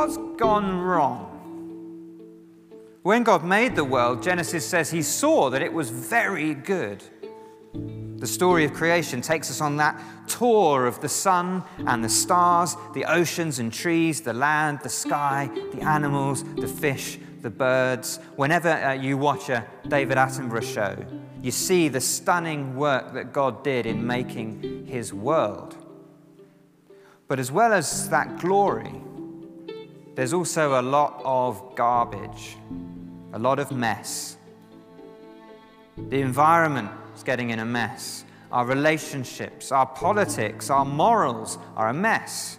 what's gone wrong? When God made the world, Genesis says he saw that it was very good. The story of creation takes us on that tour of the sun and the stars, the oceans and trees, the land, the sky, the animals, the fish, the birds. Whenever uh, you watch a David Attenborough show, you see the stunning work that God did in making his world. But as well as that glory, there's also a lot of garbage, a lot of mess. The environment is getting in a mess. Our relationships, our politics, our morals are a mess.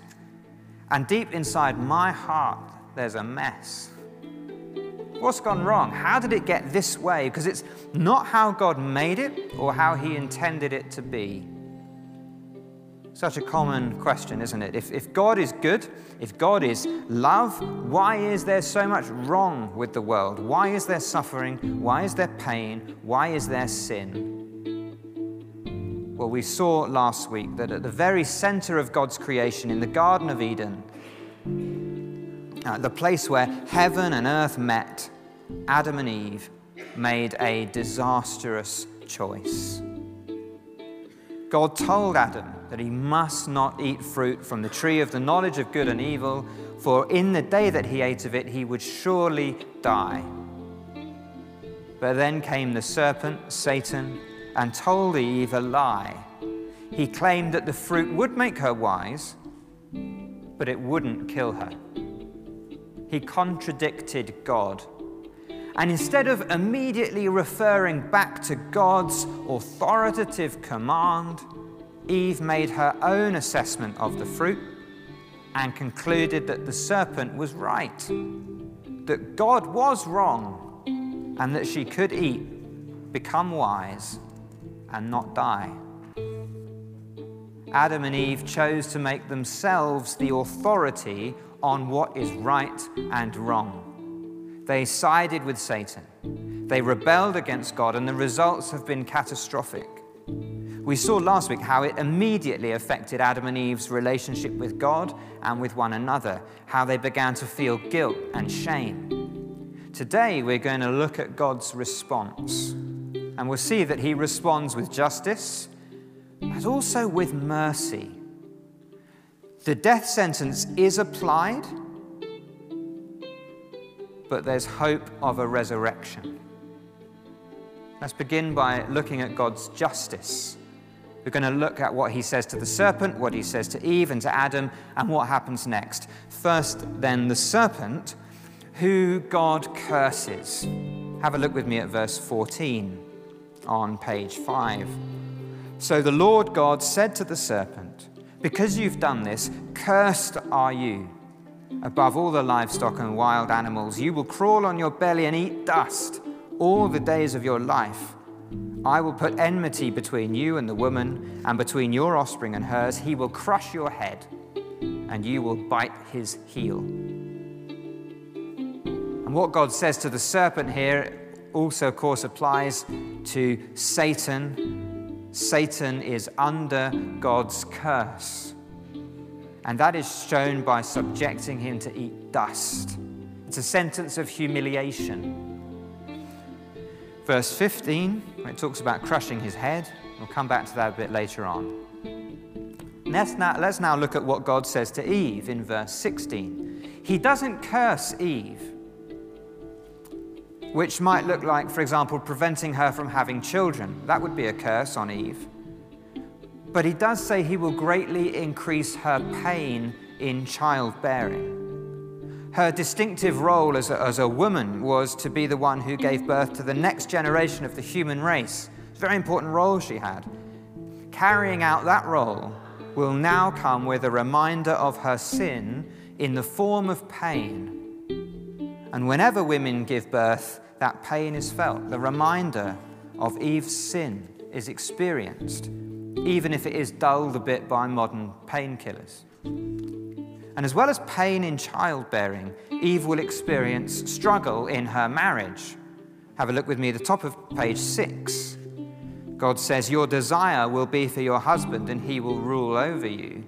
And deep inside my heart, there's a mess. What's gone wrong? How did it get this way? Because it's not how God made it or how He intended it to be. Such a common question, isn't it? If, if God is good, if God is love, why is there so much wrong with the world? Why is there suffering? Why is there pain? Why is there sin? Well, we saw last week that at the very center of God's creation in the Garden of Eden, uh, the place where heaven and earth met, Adam and Eve made a disastrous choice. God told Adam that he must not eat fruit from the tree of the knowledge of good and evil, for in the day that he ate of it, he would surely die. But then came the serpent, Satan, and told Eve a lie. He claimed that the fruit would make her wise, but it wouldn't kill her. He contradicted God and instead of immediately referring back to God's authoritative command, Eve made her own assessment of the fruit and concluded that the serpent was right, that God was wrong, and that she could eat, become wise, and not die. Adam and Eve chose to make themselves the authority on what is right and wrong. They sided with Satan. They rebelled against God, and the results have been catastrophic. We saw last week how it immediately affected Adam and Eve's relationship with God and with one another, how they began to feel guilt and shame. Today, we're going to look at God's response, and we'll see that He responds with justice, but also with mercy. The death sentence is applied but there's hope of a resurrection. Let's begin by looking at God's justice. We're going to look at what he says to the serpent, what he says to Eve and to Adam, and what happens next. First, then, the serpent, who God curses. Have a look with me at verse 14 on page 5. So the Lord God said to the serpent, Because you've done this, cursed are you above all the livestock and wild animals. You will crawl on your belly and eat dust all the days of your life. I will put enmity between you and the woman, and between your offspring and hers. He will crush your head, and you will bite his heel. And what God says to the serpent here also, of course, applies to Satan. Satan is under God's curse. And that is shown by subjecting him to eat dust. It's a sentence of humiliation. Verse 15, it talks about crushing his head. We'll come back to that a bit later on. Let's now, let's now look at what God says to Eve in verse 16. He doesn't curse Eve, which might look like, for example, preventing her from having children. That would be a curse on Eve. But he does say he will greatly increase her pain in childbearing. Her distinctive role as a, as a woman was to be the one who gave birth to the next generation of the human race. It's a very important role she had. Carrying out that role will now come with a reminder of her sin in the form of pain. And whenever women give birth, that pain is felt. The reminder of Eve's sin is experienced even if it is dulled a bit by modern painkillers. And as well as pain in childbearing, Eve will experience struggle in her marriage. Have a look with me at the top of page six. God says, Your desire will be for your husband, and he will rule over you.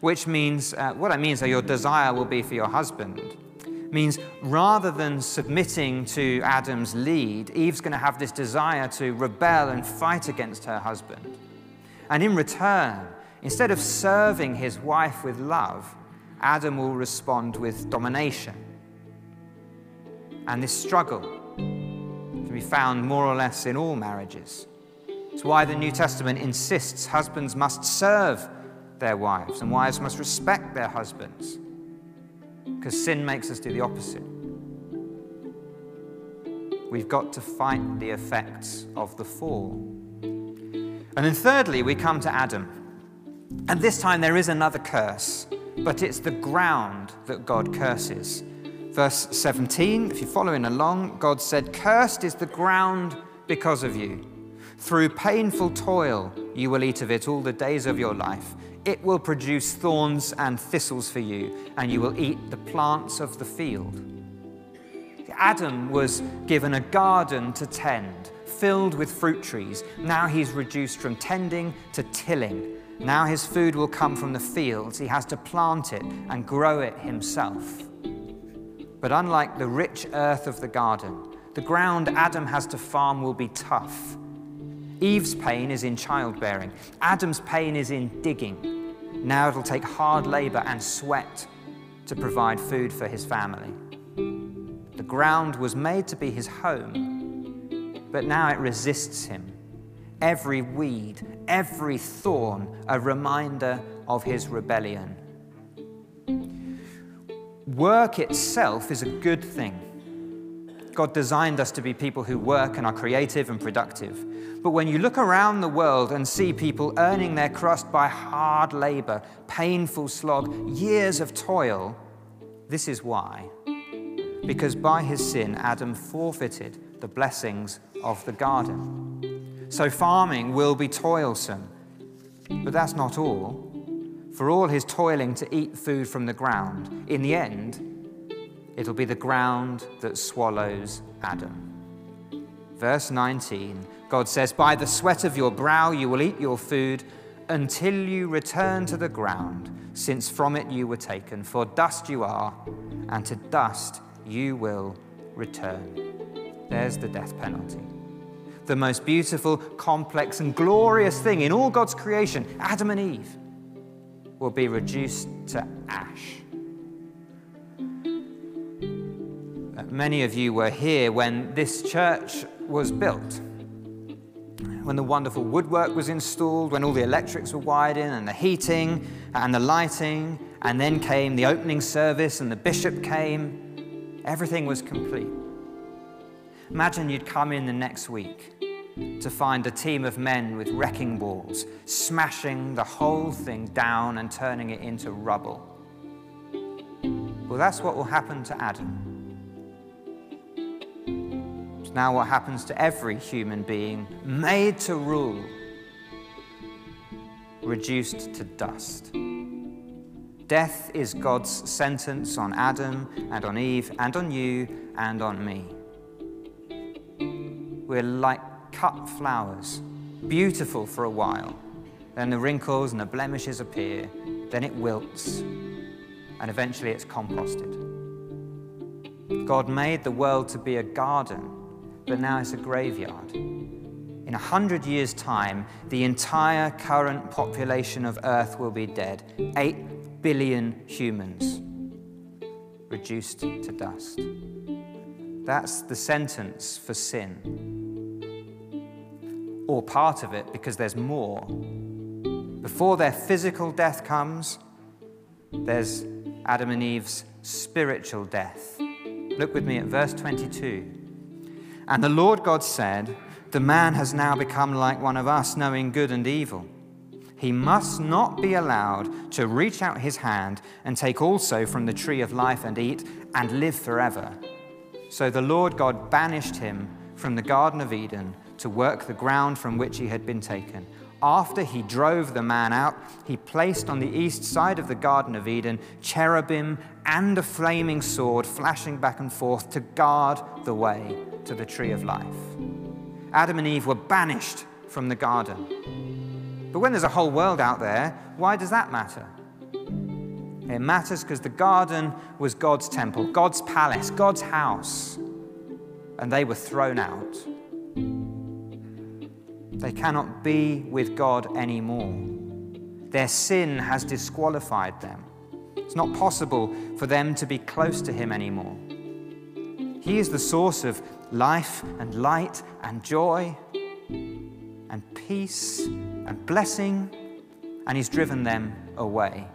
which means, uh, what it means that your desire will be for your husband, means rather than submitting to Adam's lead, Eve's going to have this desire to rebel and fight against her husband. And in return, instead of serving his wife with love, Adam will respond with domination. And this struggle can be found more or less in all marriages. It's why the New Testament insists husbands must serve their wives and wives must respect their husbands because sin makes us do the opposite. We've got to fight the effects of the fall. And then, thirdly, we come to Adam. And this time there is another curse, but it's the ground that God curses. Verse 17, if you're following along, God said, Cursed is the ground because of you. Through painful toil you will eat of it all the days of your life. It will produce thorns and thistles for you, and you will eat the plants of the field. Adam was given a garden to tend, filled with fruit trees. Now he's reduced from tending to tilling. Now his food will come from the fields. He has to plant it and grow it himself. But unlike the rich earth of the garden, the ground Adam has to farm will be tough Eve's pain is in childbearing. Adam's pain is in digging. Now it'll take hard labor and sweat to provide food for his family. The ground was made to be his home, but now it resists him. Every weed, every thorn, a reminder of his rebellion. Work itself is a good thing. God designed us to be people who work and are creative and productive. But when you look around the world and see people earning their crust by hard labor, painful slog, years of toil, this is why. Because by his sin, Adam forfeited the blessings of the garden. So farming will be toilsome. But that's not all. For all his toiling to eat food from the ground, in the end, it'll be the ground that swallows Adam. Verse 19 God says, By the sweat of your brow you will eat your food until you return to the ground, since from it you were taken. For dust you are, and to dust you will return. There's the death penalty. The most beautiful, complex, and glorious thing in all God's creation, Adam and Eve, will be reduced to ash. Uh, many of you were here when this church was built when the wonderful woodwork was installed, when all the electrics were wired in, and the heating and the lighting, and then came the opening service and the bishop came, everything was complete. Imagine you'd come in the next week to find a team of men with wrecking balls smashing the whole thing down and turning it into rubble. Well, that's what will happen to Adam now what happens to every human being made to rule, reduced to dust. Death is God's sentence on Adam and on Eve and on you and on me. We're like cut flowers, beautiful for a while. Then the wrinkles and the blemishes appear. Then it wilts. And eventually it's composted. God made the world to be a garden but now it's a graveyard. In a hundred years' time, the entire current population of Earth will be dead. Eight billion humans reduced to dust. That's the sentence for sin. Or part of it, because there's more. Before their physical death comes, there's Adam and Eve's spiritual death. Look with me at verse 22. And the Lord God said, The man has now become like one of us, knowing good and evil. He must not be allowed to reach out his hand and take also from the tree of life and eat and live forever. So the Lord God banished him from the Garden of Eden to work the ground from which he had been taken. After he drove the man out, he placed on the east side of the Garden of Eden cherubim and a flaming sword flashing back and forth to guard the way to the tree of life. Adam and Eve were banished from the garden. But when there's a whole world out there, why does that matter? It matters because the garden was God's temple, God's palace, God's house, and they were thrown out. They cannot be with God anymore. Their sin has disqualified them. It's not possible for them to be close to Him anymore. He is the source of life and light and joy and peace and blessing, and He's driven them away.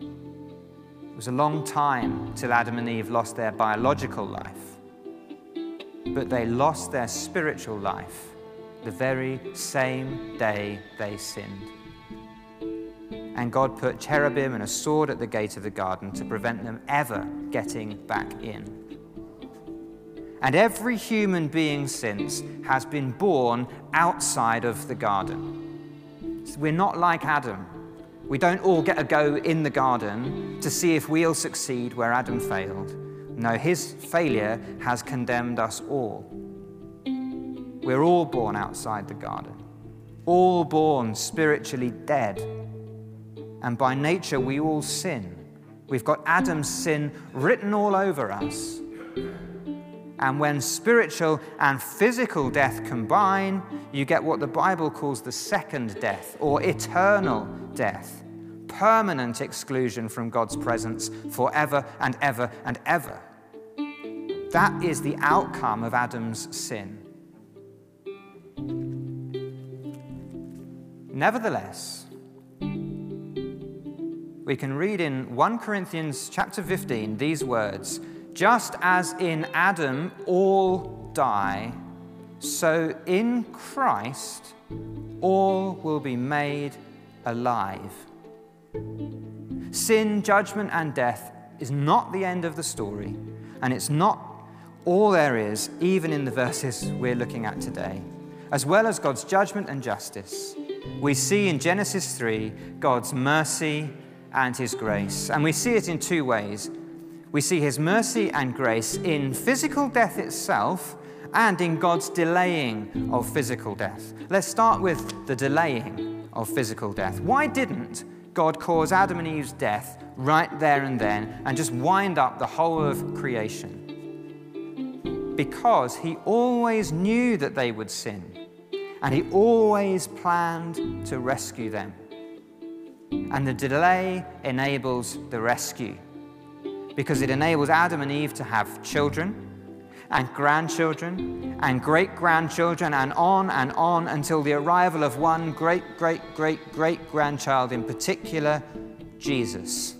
It was a long time till Adam and Eve lost their biological life, but they lost their spiritual life the very same day they sinned. And God put cherubim and a sword at the gate of the garden to prevent them ever getting back in. And every human being since has been born outside of the garden. We're not like Adam. We don't all get a go in the garden to see if we'll succeed where Adam failed. No, his failure has condemned us all. We're all born outside the garden, all born spiritually dead. And by nature, we all sin. We've got Adam's sin written all over us. And when spiritual and physical death combine, you get what the Bible calls the second death or eternal death permanent exclusion from God's presence forever and ever and ever. That is the outcome of Adam's sin. Nevertheless, we can read in 1 Corinthians chapter 15 these words just as in Adam all die, so in Christ all will be made alive. Sin, judgment, and death is not the end of the story, and it's not all there is, even in the verses we're looking at today. As well as God's judgment and justice, we see in Genesis 3 God's mercy and His grace. And we see it in two ways we see his mercy and grace in physical death itself and in God's delaying of physical death. Let's start with the delaying of physical death. Why didn't God cause Adam and Eve's death right there and then and just wind up the whole of creation? Because he always knew that they would sin and he always planned to rescue them. And the delay enables the rescue because it enables Adam and Eve to have children and grandchildren and great grandchildren and on and on until the arrival of one great, great, great, great grandchild in particular, Jesus.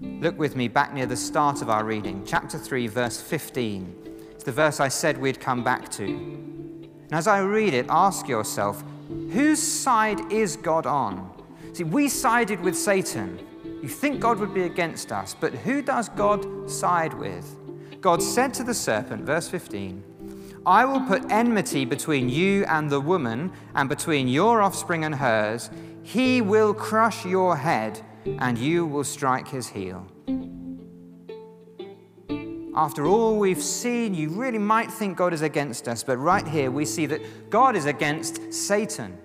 Look with me back near the start of our reading, chapter 3, verse 15. It's the verse I said we'd come back to. And as I read it, ask yourself, whose side is God on? See, we sided with Satan. You think God would be against us, but who does God side with? God said to the serpent, verse 15, I will put enmity between you and the woman, and between your offspring and hers. He will crush your head, and you will strike his heel. After all we've seen, you really might think God is against us, but right here we see that God is against Satan.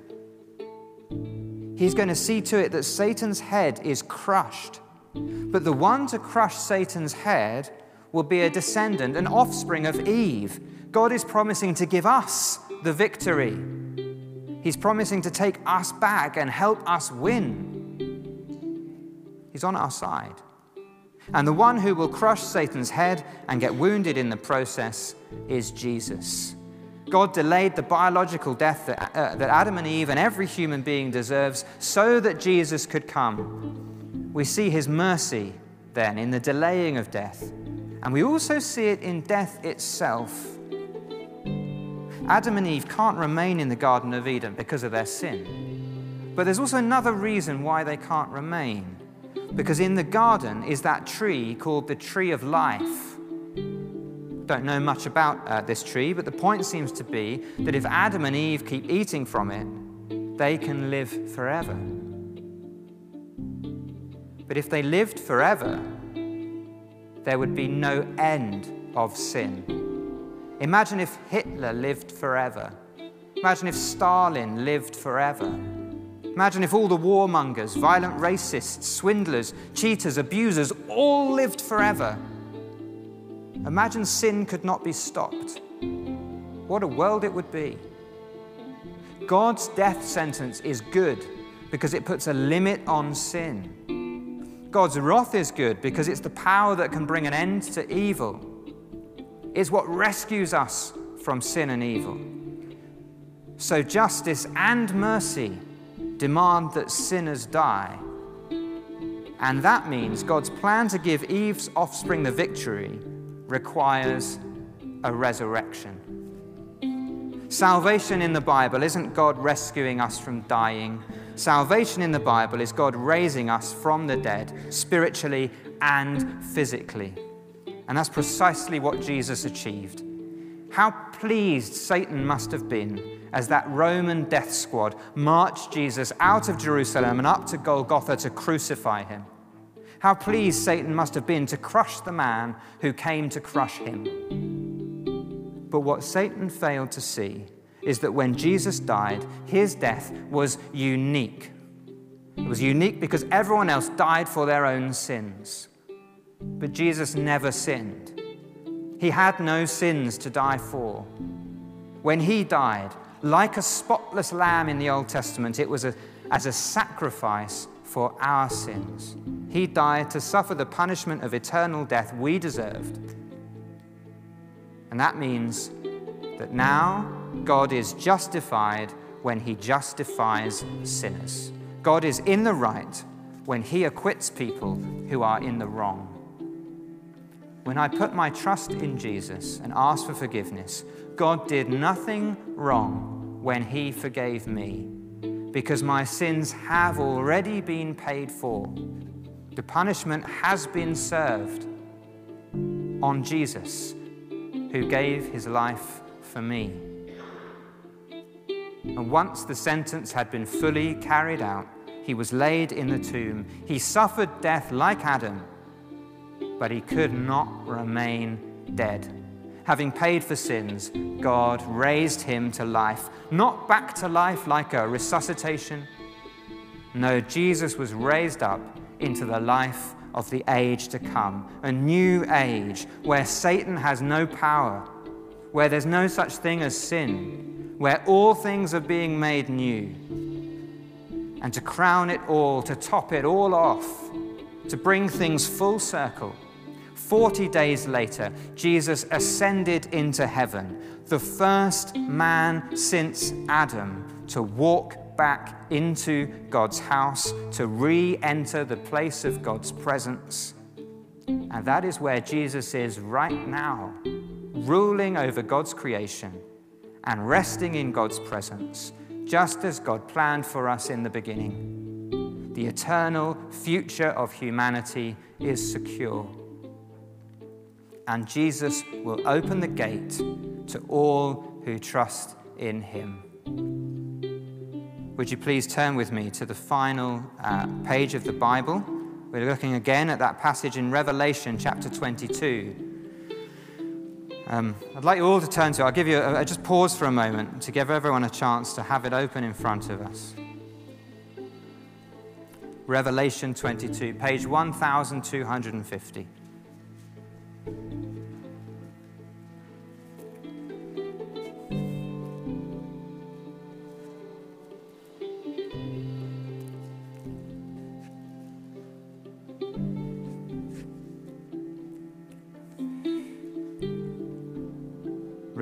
He's going to see to it that Satan's head is crushed. But the one to crush Satan's head will be a descendant, an offspring of Eve. God is promising to give us the victory. He's promising to take us back and help us win. He's on our side. And the one who will crush Satan's head and get wounded in the process is Jesus. God delayed the biological death that, uh, that Adam and Eve and every human being deserves so that Jesus could come. We see his mercy then in the delaying of death, and we also see it in death itself. Adam and Eve can't remain in the Garden of Eden because of their sin. But there's also another reason why they can't remain. Because in the garden is that tree called the tree of life don't know much about uh, this tree, but the point seems to be that if Adam and Eve keep eating from it, they can live forever. But if they lived forever, there would be no end of sin. Imagine if Hitler lived forever. Imagine if Stalin lived forever. Imagine if all the warmongers, violent racists, swindlers, cheaters, abusers all lived forever. Imagine sin could not be stopped. What a world it would be. God's death sentence is good because it puts a limit on sin. God's wrath is good because it's the power that can bring an end to evil. It's what rescues us from sin and evil. So justice and mercy demand that sinners die. And that means God's plan to give Eve's offspring the victory requires a resurrection. Salvation in the Bible isn't God rescuing us from dying. Salvation in the Bible is God raising us from the dead, spiritually and physically. And that's precisely what Jesus achieved. How pleased Satan must have been as that Roman death squad marched Jesus out of Jerusalem and up to Golgotha to crucify him. How pleased Satan must have been to crush the man who came to crush him. But what Satan failed to see is that when Jesus died, his death was unique. It was unique because everyone else died for their own sins. But Jesus never sinned. He had no sins to die for. When he died, like a spotless lamb in the Old Testament, it was a, as a sacrifice for our sins. He died to suffer the punishment of eternal death we deserved and that means that now God is justified when he justifies sinners. God is in the right when he acquits people who are in the wrong. When I put my trust in Jesus and asked for forgiveness, God did nothing wrong when he forgave me because my sins have already been paid for. The punishment has been served on Jesus who gave his life for me. And once the sentence had been fully carried out, he was laid in the tomb. He suffered death like Adam, but he could not remain dead. Having paid for sins, God raised him to life, not back to life like a resuscitation. No, Jesus was raised up into the life of the age to come, a new age where Satan has no power, where there's no such thing as sin, where all things are being made new. And to crown it all, to top it all off, to bring things full circle, 40 days later, Jesus ascended into heaven, the first man since Adam to walk back into God's house, to re enter the place of God's presence. And that is where Jesus is right now, ruling over God's creation and resting in God's presence, just as God planned for us in the beginning. The eternal future of humanity is secure. And Jesus will open the gate to all who trust in him. Would you please turn with me to the final uh, page of the Bible? We're looking again at that passage in Revelation chapter 22. Um, I'd like you all to turn to. I'll give you. A, a, just pause for a moment to give everyone a chance to have it open in front of us. Revelation 22, page 1250.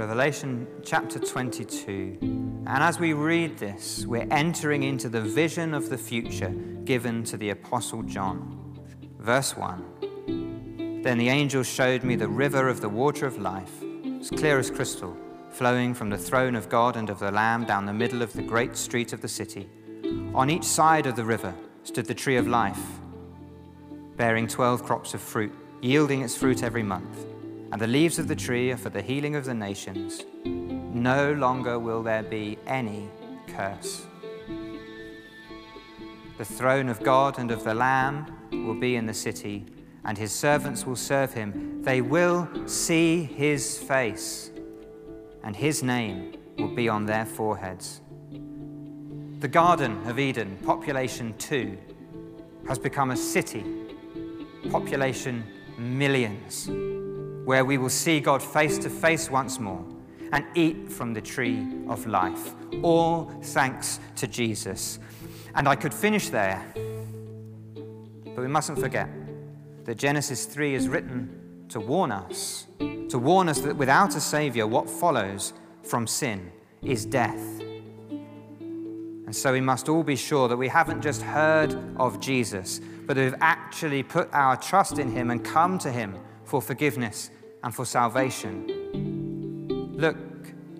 Revelation chapter 22. And as we read this, we're entering into the vision of the future given to the Apostle John. Verse 1 Then the angel showed me the river of the water of life, as clear as crystal, flowing from the throne of God and of the Lamb down the middle of the great street of the city. On each side of the river stood the tree of life, bearing twelve crops of fruit, yielding its fruit every month and the leaves of the tree are for the healing of the nations. No longer will there be any curse. The throne of God and of the Lamb will be in the city, and his servants will serve him. They will see his face, and his name will be on their foreheads. The Garden of Eden, population two, has become a city, population millions, where we will see God face to face once more and eat from the tree of life. All thanks to Jesus. And I could finish there, but we mustn't forget that Genesis 3 is written to warn us, to warn us that without a Savior, what follows from sin is death. And so we must all be sure that we haven't just heard of Jesus, but we've actually put our trust in Him and come to Him for forgiveness and for salvation. Look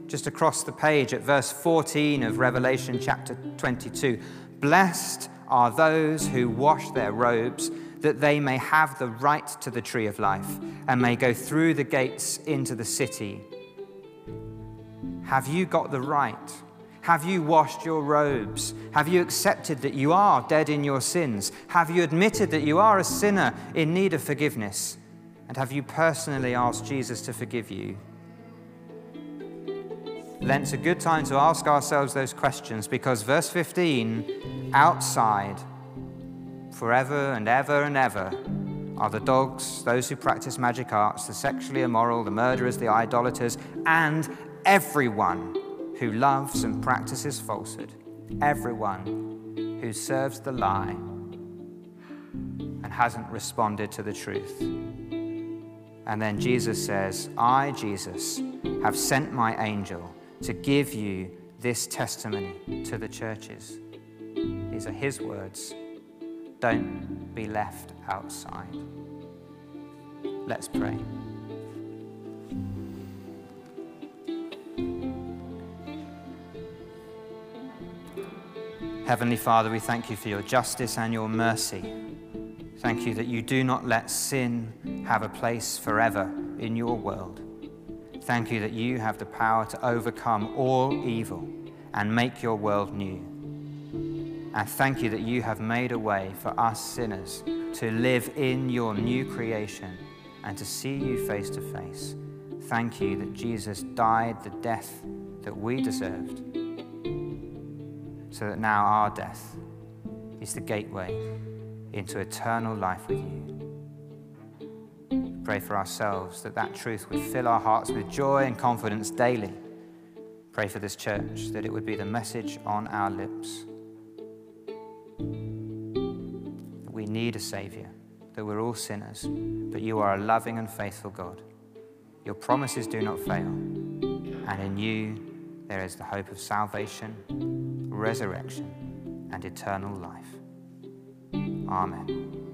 just across the page at verse 14 of Revelation chapter 22. Blessed are those who wash their robes, that they may have the right to the tree of life and may go through the gates into the city. Have you got the right? Have you washed your robes? Have you accepted that you are dead in your sins? Have you admitted that you are a sinner in need of forgiveness? And have you personally asked Jesus to forgive you? Lent's a good time to ask ourselves those questions because verse 15, outside, forever and ever and ever, are the dogs, those who practice magic arts, the sexually immoral, the murderers, the idolaters, and everyone who loves and practices falsehood, everyone who serves the lie and hasn't responded to the truth. And then Jesus says, I, Jesus, have sent my angel to give you this testimony to the churches. These are his words. Don't be left outside. Let's pray. Heavenly Father, we thank you for your justice and your mercy. Thank you that you do not let sin have a place forever in your world. Thank you that you have the power to overcome all evil and make your world new. And thank you that you have made a way for us sinners to live in your new creation and to see you face to face. Thank you that Jesus died the death that we deserved, so that now our death is the gateway into eternal life with you pray for ourselves that that truth would fill our hearts with joy and confidence daily. Pray for this church that it would be the message on our lips. That we need a Savior, that we're all sinners, but you are a loving and faithful God. Your promises do not fail, and in you there is the hope of salvation, resurrection, and eternal life. Amen.